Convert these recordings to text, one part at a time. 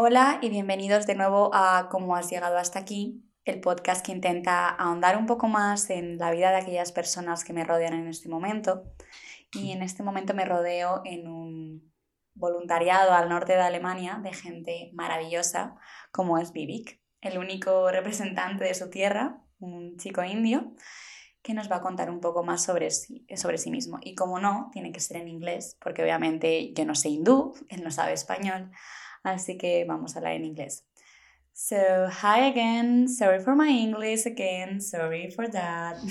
Hola y bienvenidos de nuevo a Cómo has llegado hasta aquí, el podcast que intenta ahondar un poco más en la vida de aquellas personas que me rodean en este momento. Y en este momento me rodeo en un voluntariado al norte de Alemania de gente maravillosa como es Vivik, el único representante de su tierra, un chico indio, que nos va a contar un poco más sobre sí, sobre sí mismo. Y como no, tiene que ser en inglés, porque obviamente yo no sé hindú, él no sabe español, así que vamos a hablar en inglés. So, hi again. Sorry for my English again. Sorry for that.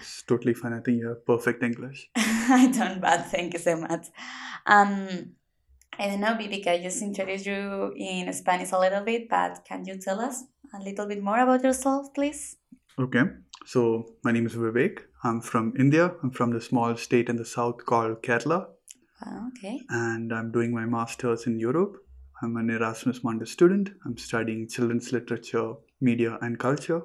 It's totally fine. I think you have perfect English. I don't, but thank you so much. Um, I don't know, Vivek, I just introduced you in Spanish a little bit, but can you tell us a little bit more about yourself, please? Okay. So, my name is Vivek. I'm from India. I'm from the small state in the south called Kerala. Ah, okay. And I'm doing my master's in Europe. I'm an Erasmus Mundus student. I'm studying children's literature, media, and culture.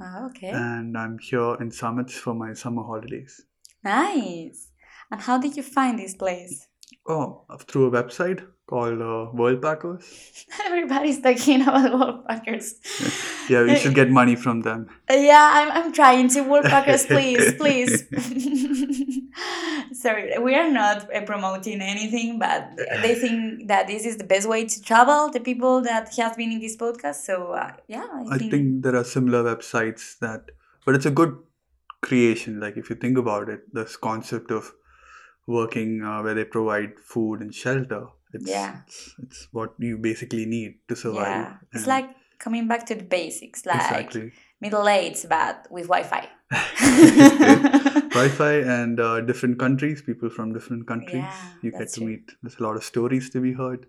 Ah, okay. And I'm here in Summits for my summer holidays. Nice. And how did you find this place? Oh, through a website called uh, Worldpackers. Everybody's talking about Worldpackers. Yeah, we should get money from them. Yeah, I'm, I'm trying to Worldpackers, please, please. Sorry, we are not uh, promoting anything, but they think that this is the best way to travel. The people that have been in this podcast, so uh, yeah, I, I think there are similar websites that, but it's a good creation. Like if you think about it, this concept of working uh, where they provide food and shelter. It's, Yeah. it's, it's what you basically need to survive. yeah, it's like coming back to the basics, like exactly middle age, but with Wi-Fi. Wi-Fi and uh, different countries, people from different countries. Yeah, you get to true. meet. There's a lot of stories to be heard.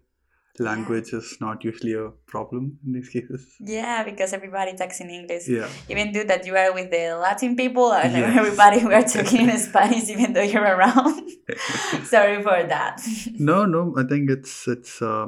Language is not usually a problem in these cases. Yeah, because everybody talks in English. Yeah, Even though that you are with the Latin people and Yes. everybody we are talking in Spanish, even though you're around. Sorry for that. no, no. I think it's it's uh,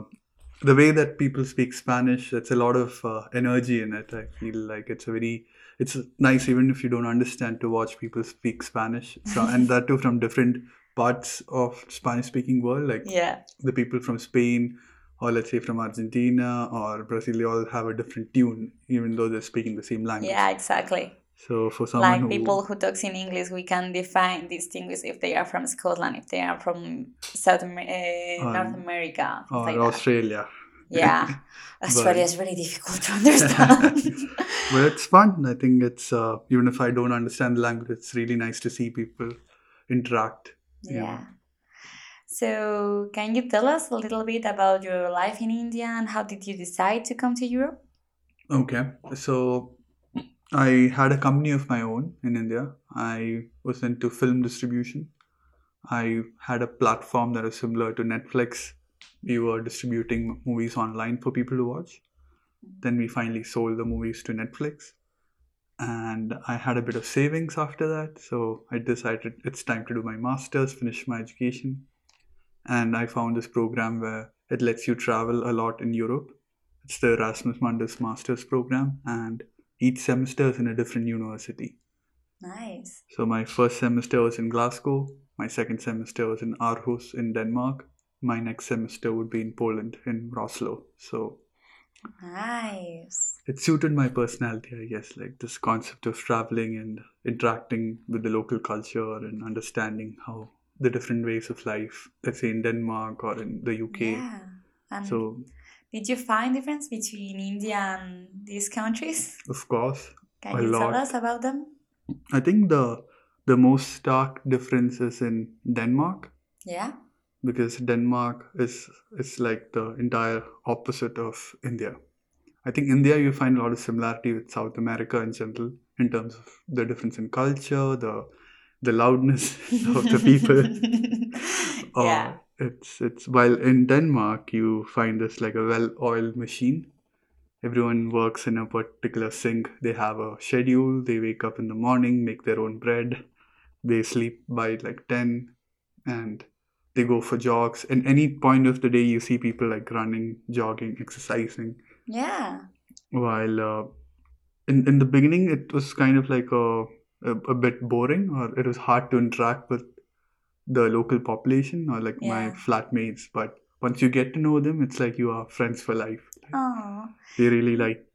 the way that people speak Spanish. It's a lot of uh, energy in it. I feel like it's a very it's nice even if you don't understand to watch people speak Spanish. So and that too from different parts of Spanish speaking world. Like yeah, the people from Spain or let's say from Argentina or Brazil, they all have a different tune, even though they're speaking the same language. yeah, exactly. So for someone like who people who talks in English, we can define distinguish if they are from Scotland, if they are from South uh, North America, or like that. Yeah, Australia is really difficult to understand. but it's fun. I think it's uh, even if I don't understand the language, it's really nice to see people interact. know. yeah. So, can you tell us a little bit about your life in India and how did you decide to come to Europe? Okay, so I had a company of my own in India. I was into film distribution. I had a platform that was similar to Netflix. We were distributing movies online for people to watch. Then we finally sold the movies to Netflix. And I had a bit of savings after that. So I decided it's time to do my master's, finish my education. And I found this program where it lets you travel a lot in Europe. It's the Erasmus Mundus Master's Program, and each semester is in a different university. Nice. So my first semester was in Glasgow, my second semester was in Aarhus in Denmark, my next semester would be in Poland in Wrocław. So Nice. it suited my personality, I guess, like this concept of traveling and interacting with the local culture and understanding how the different ways of life, let's say in Denmark or in the UK. Yeah. And So did you find difference between India and these countries? of course, Can you tell us about them? I think the the most stark difference is in Denmark Yeah. Because Denmark is is like the entire opposite of India. I think India you find a lot of similarity with South America in general in terms of the difference in culture, the the loudness of the people. Uh, yeah. it's it's while in Denmark you find this like a well-oiled machine. Everyone works in a particular sync. They have a schedule. They wake up in the morning, make their own bread. They sleep by like ten, and they go for jogs. And any point of the day, you see people like running, jogging, exercising. Yeah. While uh, in in the beginning, it was kind of like a, a a bit boring, or it was hard to interact with the local population or like my Yeah. flatmates. But once you get to know them, it's like you are friends for life. Oh. They really like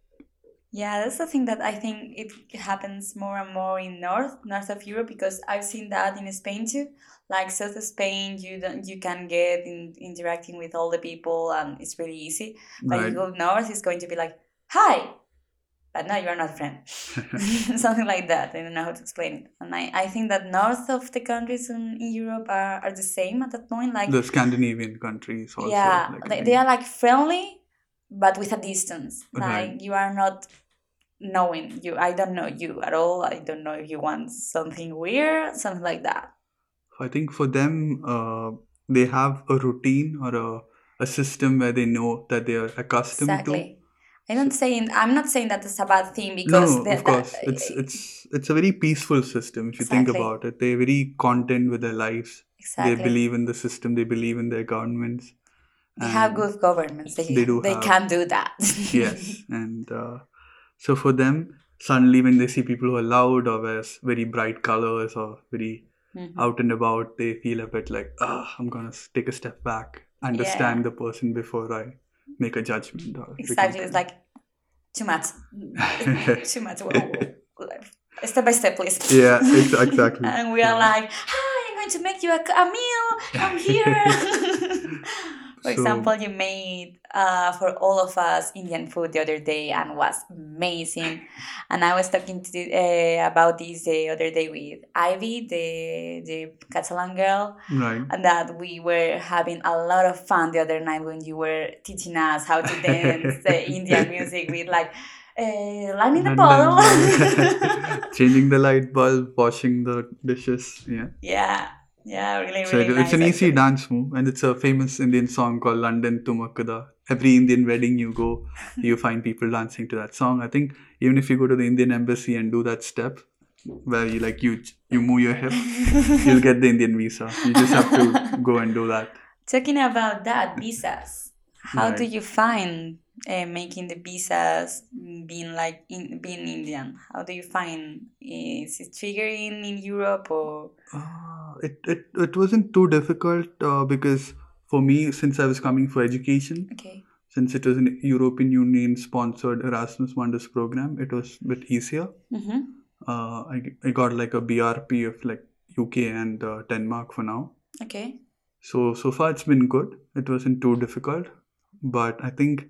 Yeah, that's the thing that I think it happens more and more in north north of Europe because I've seen that in Spain too. Like south of Spain, you don't you can get in, interacting with all the people and it's really easy. But you go north, it's going to be like, "Hi," but no, you are not a friend. Something like that. I don't know how to explain it. And I, I think that north of the countries in, in Europe are, are the same at that point. Like the Scandinavian countries also. yeah, like, they, they are like friendly, but with a distance. Right. Like you are not knowing you. I don't know you at all. I don't know if you want something weird, something like that. I think for them, uh, they have a routine or a, a system where they know that they are accustomed to. Exactly. I don't saying I'm not saying that it's a bad thing because No, of course, that- it's it's it's a very peaceful system if you think about it. They're very content with their lives. exactly. They believe in the system. They believe in their governments. They have good governments. They, they do they have- can do that. yes and uh, so for them suddenly when they see people who are loud or wears very bright colors or very Mhm. out and about they feel a bit like ah i'm gonna take a step back understand the person before i make a judgment or Exactly. It's like too much. too much. Step by step, please. yeah ex- exactly And we are Yeah. like, hi, I'm going to make you a, a meal. I'm here. For So- example, you made uh, for all of us Indian food the other day and was amazing. And I was talking to uh, about this the other day with Ivy, the the Catalan girl, right. And that we were having a lot of fun the other night when you were teaching us how to dance the Indian music with like uh, lining the bottle. changing the light bulb washing the dishes yeah. Yeah, yeah, really, so really it- it's nice, an easy actually. dance move and it's a famous indian song called london thumakda every indian wedding you go you find people dancing to that song i think even if you go to the indian embassy and do that step where you like you you move your hip you'll get the indian visa you just have to go and do that Talking about that, visas. How do you find uh, making the visas mm, being like in, being Indian? How do you find is it triggering in Europe or uh, it, it it wasn't too difficult uh, because for me since i was coming for education okay? since it was an european union sponsored erasmus mundus program it was a bit easier Mm-hmm. uh, I, I got like a BRP of like UK and uh, Denmark for now. Okay. So so far it's been good. It wasn't too difficult, but I think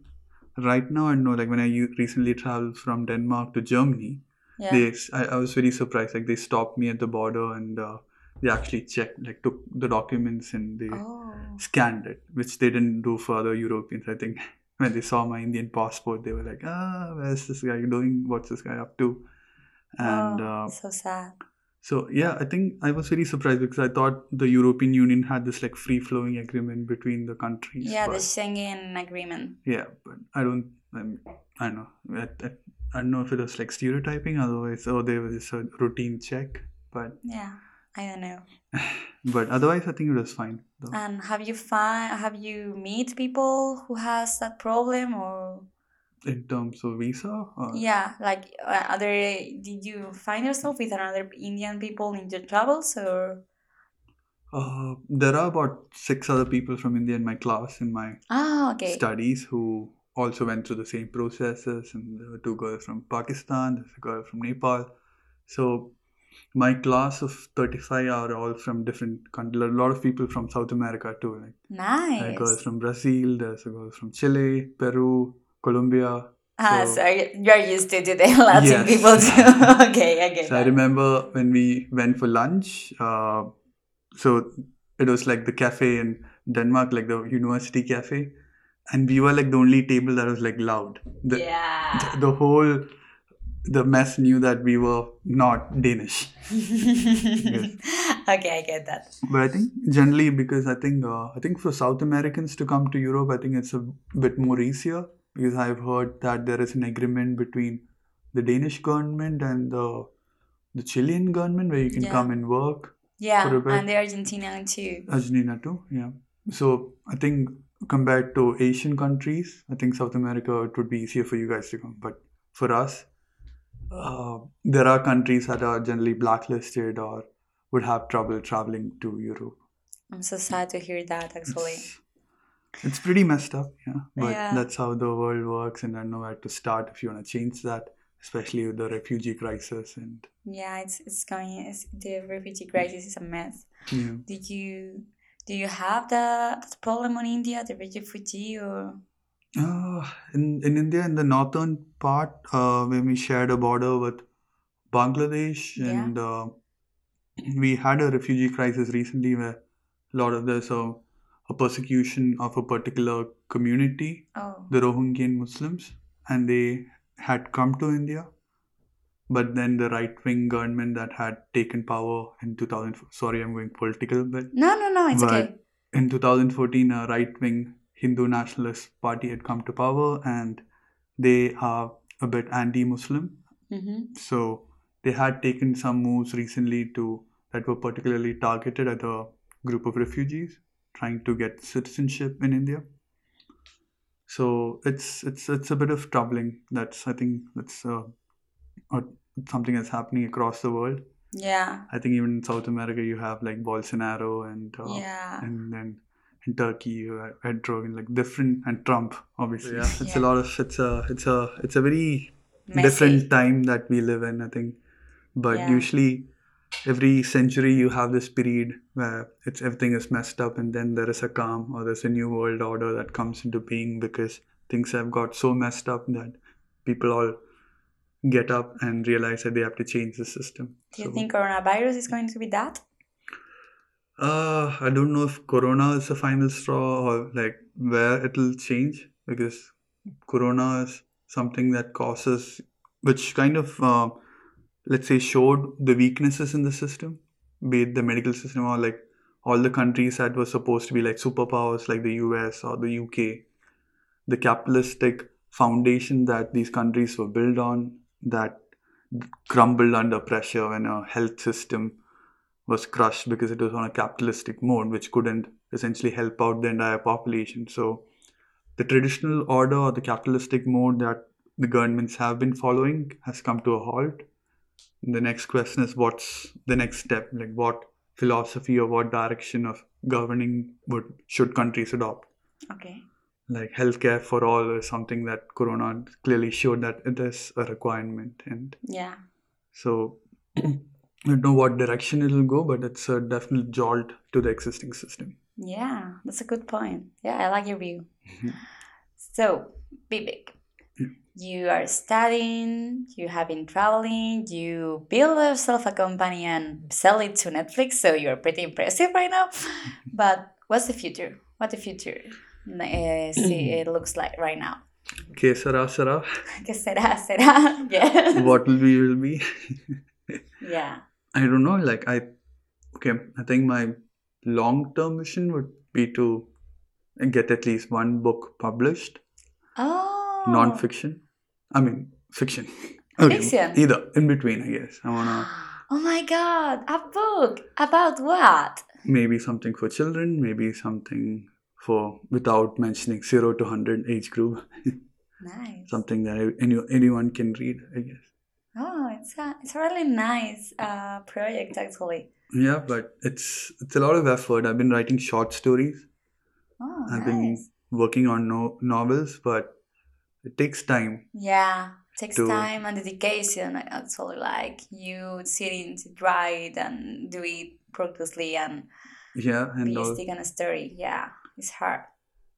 right now I know like when I recently traveled from Denmark to Germany, Yeah. they I, I was very surprised. Like they stopped me at the border and uh, they actually checked like took the documents and they oh. scanned it, which they didn't do for other Europeans. I think when they saw my Indian passport, they were like, "Ah, where's this guy doing? What's this guy up to?" And oh, uh, so sad. So yeah, I think I was very surprised because I thought the European Union had this like free flowing agreement between the countries. Yeah, the Schengen agreement. yeah, but I don't. I'm, I don't know. I, I, I don't know if it was like stereotyping. Otherwise, oh, there was just uh, a routine check. But Yeah, I don't know. but otherwise, I think it was fine. Though. And have you find have you meet people who has that problem or In terms of visa, or, yeah, like uh, other did you find yourself with another Indian people in your travels or? Uh, there are about six other people from India in my class in my ah okay. studies who also went through the same processes and there were two girls from pakistan there's a girl from nepal. So my class of 35 are all from different countries a lot of people from south america too like there are girls from brazil there's a girl from chile peru colombia ah so- so you're, used to the Latin Yes. people too. Okay I get so i remember when we went for lunch uh, so it was like the cafe in denmark like the university cafe and we were like the only table that was like loud. The, yeah. the whole the mess knew that we were not Danish. okay I get that. But I think generally because I think uh, I think for South Americans to come to Europe, I think it's a bit more easier because I've heard that there is an agreement between the Danish government and the the Chilean government where you can Yeah. come and work. yeah For a bit. and the Argentinian too Argentina too, yeah. So I think compared to Asian countries, I think South America it would be easier for you guys to come. But for us, uh, there are countries that are generally blacklisted or would have trouble traveling to Europe. I'm so sad to hear that actually It's- It's pretty messed up, yeah. But Yeah. that's how the world works, and I know where to start if you want to change that, especially with the refugee crisis. And Yeah, it's it's going. It's, the refugee crisis is a mess. yeah, Do you do you have that, that problem on India, the refugee, or uh, in in India, in the northern part, uh, when we shared a border with Bangladesh, Yeah. and uh, we had a refugee crisis recently where a lot of the a, a persecution of a particular community oh the Rohingyan Muslims, and they had come to India. But then the right wing government that had taken power in 2000, sorry, I'm going political, but no no no it's okay. in 2014, a right wing Hindu nationalist party had come to power, and they are a bit anti Muslim. hmm So they had taken some moves recently to that were particularly targeted at a group of refugees trying to get citizenship in India. So it's it's it's a bit of troubling. That's I think that's uh, something that's happening across the world. Yeah I think even in South America you have like Bolsonaro and uh, yeah and then in Turkey you have Erdogan like different and Trump obviously. Yeah, it's Yeah. a lot of it's a it's a it's a very Messy. different time that we live in i think but Yeah. usually every century you have this period where it's everything is messed up and then there is a calm or there's a new world order that comes into being because things have got so messed up that people all get up and realize that they have to change the system Do you So, think coronavirus is going to be that? uh i don't know if corona is the final straw or like where it'll change because corona is something that causes which kind of uh, let's say showed the weaknesses in the system be it the medical system or like all the countries that were supposed to be like superpowers like the us or the uk the capitalistic foundation that these countries were built on that crumbled under pressure when a health system was crushed because it was on a capitalistic mode which couldn't essentially help out the entire population. So the traditional order or the capitalistic mode that the governments have been following has come to a halt the next question is what's the next step like what philosophy or what direction of governing would should countries adopt Okay. like healthcare for all is something that corona clearly showed that it is a requirement and Yeah. so I don't know what direction it'll go, but it's a definite jolt to the existing system. Yeah, that's a good point. Yeah, I like your view. Mhm. So, Vivek, Yeah. You are studying, you have been traveling, you build yourself a company and sell it to Netflix, so you're pretty impressive right now. But what's the future? What the future uh, see, it looks like right now? Que sera, sera. ¿Qué será? ¿Será? Yeah. What will be, will be. Yeah. I don't know. Like, I, okay, I think my long term mission would be to get at least one book published, Oh. Non fiction. I mean, fiction. Okay, Fiction? Either, in between, I guess. I want to Oh my god, a book about what? maybe something for children, maybe something for without mentioning zero to 100 age group. Nice. something that any, anyone can read, I guess. Oh, it's a it's a really nice uh, project actually. Yeah, but it's it's a lot of effort. I've been writing short stories. Oh, I've nice. been working on no, novels, but it takes time. Yeah, takes to- time and dedication. Actually, like you sitting to write and do it purposely and Yeah, and be all, stick on a story. Yeah, it's hard.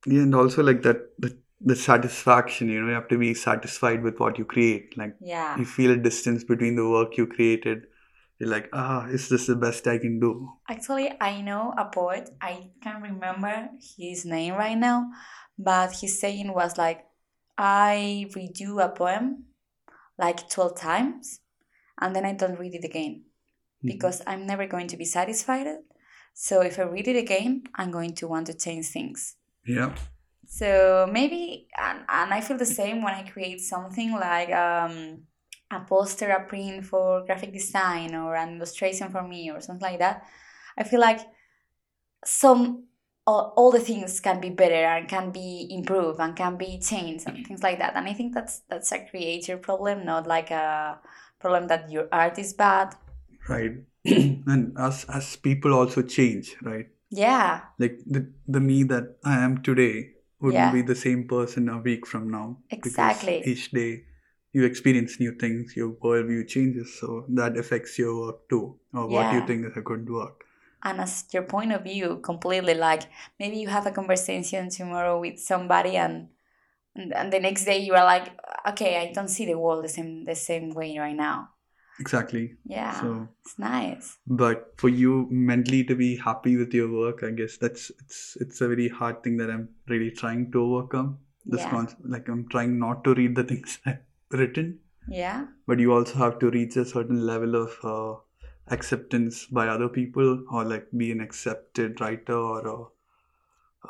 yeah, and also like that the, the satisfaction. You know, you have to be satisfied with what you create. Like Yeah. you feel a distance between the work you created. You're like, ah, is this the best I can do? Actually, I know a poet. I can't remember his name right now, but his saying was like, I redo a poem like 12 times and then I don't read it again Mhm. because I'm never going to be satisfied. So if I read it again, I'm going to want to change things. Yeah, So maybe, and, and I feel the same when I create something like um, a poster, a print for graphic design, or an illustration for me, or something like that. I feel like some all, all the things can be better and can be improved and can be changed and things like that. And I think that's that's a creator problem, not like a problem that your art is bad. right. and us as people also change, right? Yeah. Like the the me that I am today wouldn't Yeah. be the same person a week from now. Exactly. Each day you experience new things, your worldview changes, so that affects your work too, or what you think is a good work. And as your point of view completely like maybe you have a conversation tomorrow with somebody and and, the next day you are like okay i don't see the world the same the same way right now. Exactly. yeah So it's nice. but for you mentally to be happy with your work i guess that's it's it's a very hard thing that i'm really trying to overcome. This Yeah. concept like i'm trying not to read the things i've written. Yeah. But you also have to reach a certain level of uh, acceptance by other people or like be an accepted writer or uh,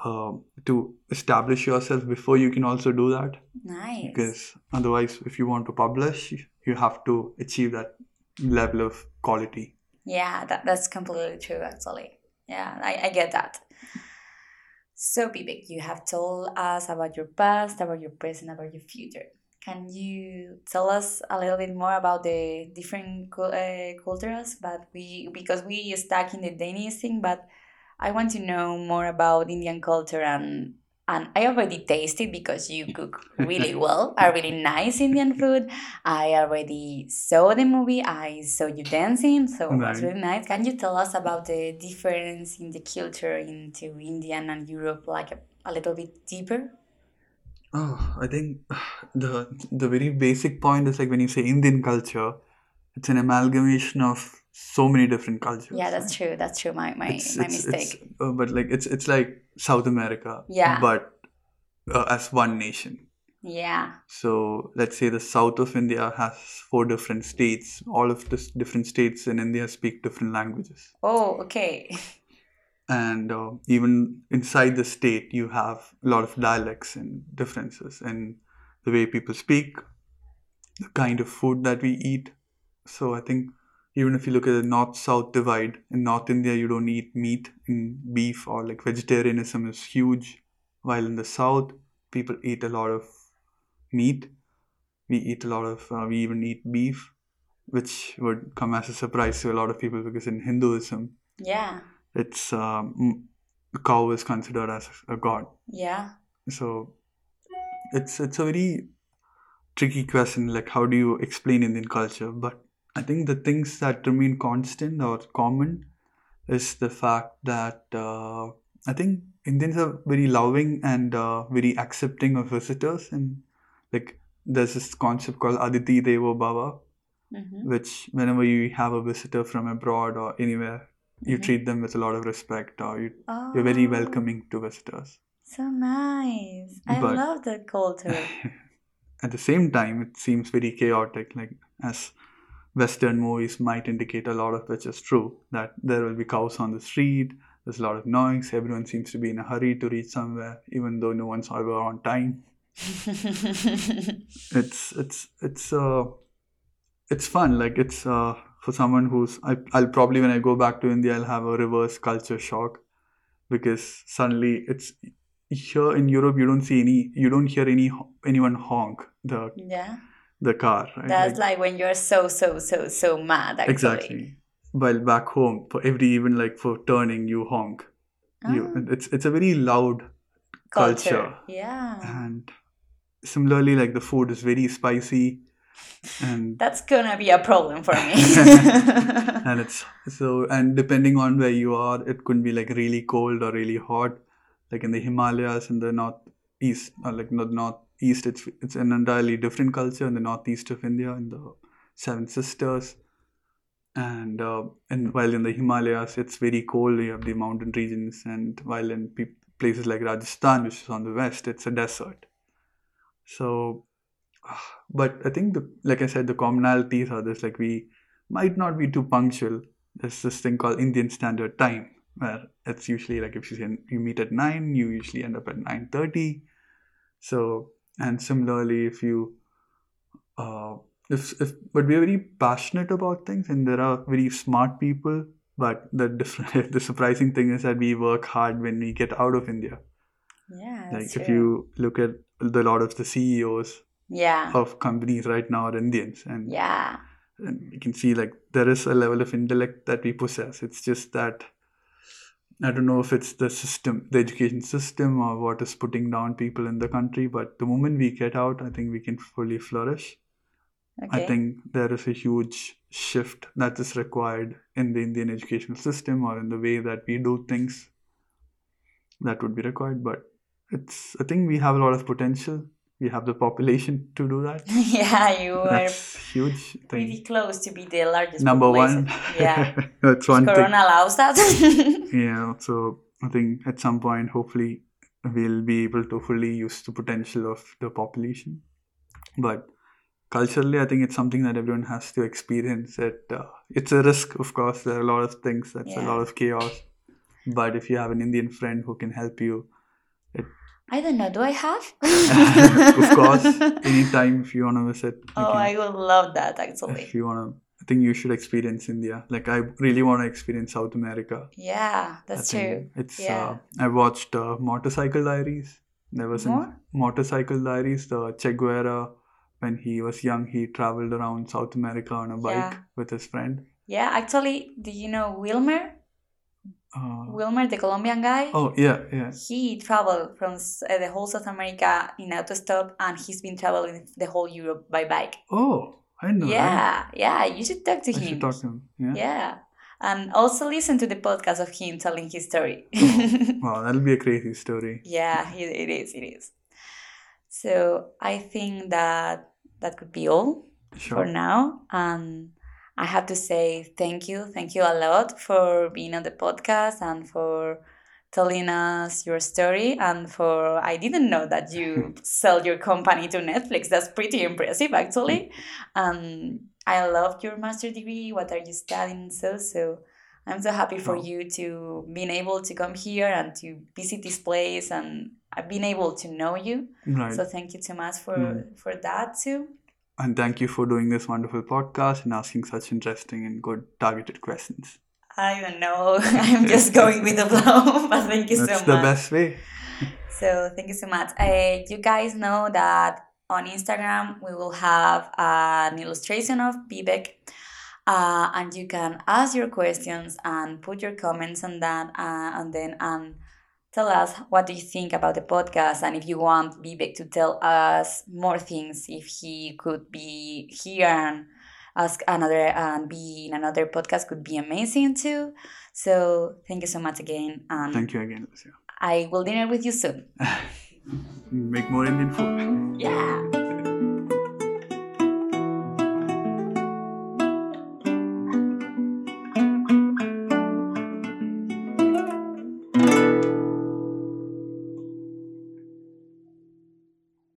uh, to establish yourself before you can also do that nice because otherwise if you want to publish you have to achieve that level of quality Yeah, that, that's completely true, actually. Yeah, I, I get that. So, Vivek, you have told us about your past, about your present, about your future. Can you tell us a little bit more about the different uh, cultures? But we because we stuck in the Danish thing, but I want to know more about Indian culture and and I already tasted because you cook really well, a really nice Indian food. I already saw the movie. I saw you dancing, so it was really nice. Can you tell us about the difference in the culture into Indian and Europe, like a, a little bit deeper? Oh, I think the the very basic point is like when you say Indian culture, it's an amalgamation of so many different cultures. Yeah, that's true. That's true. My my, It's, my it's, mistake. it's uh, but like it's it's like South America, Yeah. but uh, as one nation. yeah. So let's say the south of India has four different states. All of the different states in India speak different languages, Oh, okay. and uh, even inside the state, you have a lot of dialects and differences in the way people speak, the kind of food that we eat. So I think even if you look at the north-south divide in North India, you don't eat meat and beef or like vegetarianism is huge, while in the south, people eat a lot of meat. We eat a lot of, uh, we even eat beef, which would come as a surprise to a lot of people because in Hinduism, Yeah. It's um, the cow is considered as a god. Yeah. So it's it's a very tricky question. Like, how do you explain Indian culture? But I think the things that remain constant or common is the fact that uh, I think Indians are very loving and uh, very accepting of visitors, and like there's this concept called Atithi Devo Bhava, Mm-hmm. which whenever you have a visitor from abroad or anywhere, you treat them with a lot of respect, or you, Oh, you're very welcoming to visitors. So nice. I But- love that culture. At the same time, it seems very chaotic, like as Western movies might indicate a lot of which is true, that there will be cows on the street, there's a lot of noise, everyone seems to be in a hurry to reach somewhere, even though no one's ever on time. It's it's it's uh it's fun, like it's uh for someone who's I, I'll probably when I go back to India I'll have a reverse culture shock because suddenly it's here in Europe you don't see any you don't hear any anyone honk the yeah. the car right That's Like, like when you're so so so so mad. Actually. exactly while back home for every even like for turning you honk you Ah, it's it's a very loud culture. Yeah. and similarly like the food is very spicy and That's gonna be a problem for me. and it's so and depending on where you are it could be like really cold or really hot like in the himalayas in the northeast or like not northeast it's it's an entirely different culture in the northeast of india in the seven sisters and uh, and while in the himalayas it's very cold you have the mountain regions and while in pe- places like rajasthan which is on the west it's a desert so but i think the like i said the commonalities are this like we might not be too punctual. There's this thing called Indian Standard Time, where it's usually like if you say you meet at nine, you usually end up at nine thirty. So and similarly, if you uh, if if but we're very passionate about things, and there are very smart people. But the different, the surprising thing is that we work hard when we get out of India. yeah. Like That's if you look at the lot of the CEOs Yeah. of companies right now are Indians, and Yeah. and you can see like there is a level of intellect that we possess it's just that I don't know if it's the system, the education system, or what is putting down people in the country. But the moment we get out, I think we can fully flourish. Okay. I think there is a huge shift that is required in the Indian educational system or in the way that we do things. That would be required, but it's. I think we have a lot of potential. We have the population to do that. yeah, you are huge. I pretty close to be the largest. number population. one. Yeah. that's one thing. Corona allows that. Yeah, so I think at some point, hopefully, we'll be able to fully use the potential of the population. But culturally, I think it's something that everyone has to experience. It uh, it's a risk, of course. There are a lot of things. That's a lot of chaos. But if you have an Indian friend who can help you, I don't know. Do I have? of course, anytime if you want to visit, Oh, can. I would love that actually. if you want to, I think you should experience India. Like I really want to experience South America. Yeah, that's true. It's Yeah. uh, I watched uh, Motorcycle Diaries. There was More? Motorcycle Diaries. The Che Guevara, when he was young, he traveled around South America on a bike Yeah. with his friend. Yeah, actually, do you know Wilmer? Uh, Wilmer, the Colombian guy? oh yeah, yeah. He traveled from uh, the whole South America in autostop and he's been traveling the whole Europe by bike. Oh, I know. that. Yeah, yeah, you should talk to I him. should talk to him. Yeah. Yeah. And also listen to the podcast of him telling his story. Wow, that'll be a crazy story. yeah, it, it is, it is. So I think that that could be all for now. And I have to say thank you. Thank you a lot for being on the podcast and for telling us your story and for I didn't know that you sell your company to Netflix. That's pretty impressive actually. Um I loved your master degree. What are you studying? So so I'm so happy for Oh. you to being able to come here and to visit this place and I've been able to know you. Right. So thank you so much for Mm. for that too. And thank you for doing this wonderful podcast and asking such interesting and good targeted questions. I don't know. I'm just going with the flow, but thank you That's so much. That's the best way. So thank you so much. Uh, you guys know that on Instagram we will have an illustration of Vivek, uh, and you can ask your questions and put your comments on that, uh, and then and tell us what do you think about the podcast, and if you want Vivek to tell us more things, if he could be here and ask another and be in another podcast could be amazing too. So thank you so much again, and Thank you again, Lucia. I will dinner with you soon. Make more Indian food. Yeah.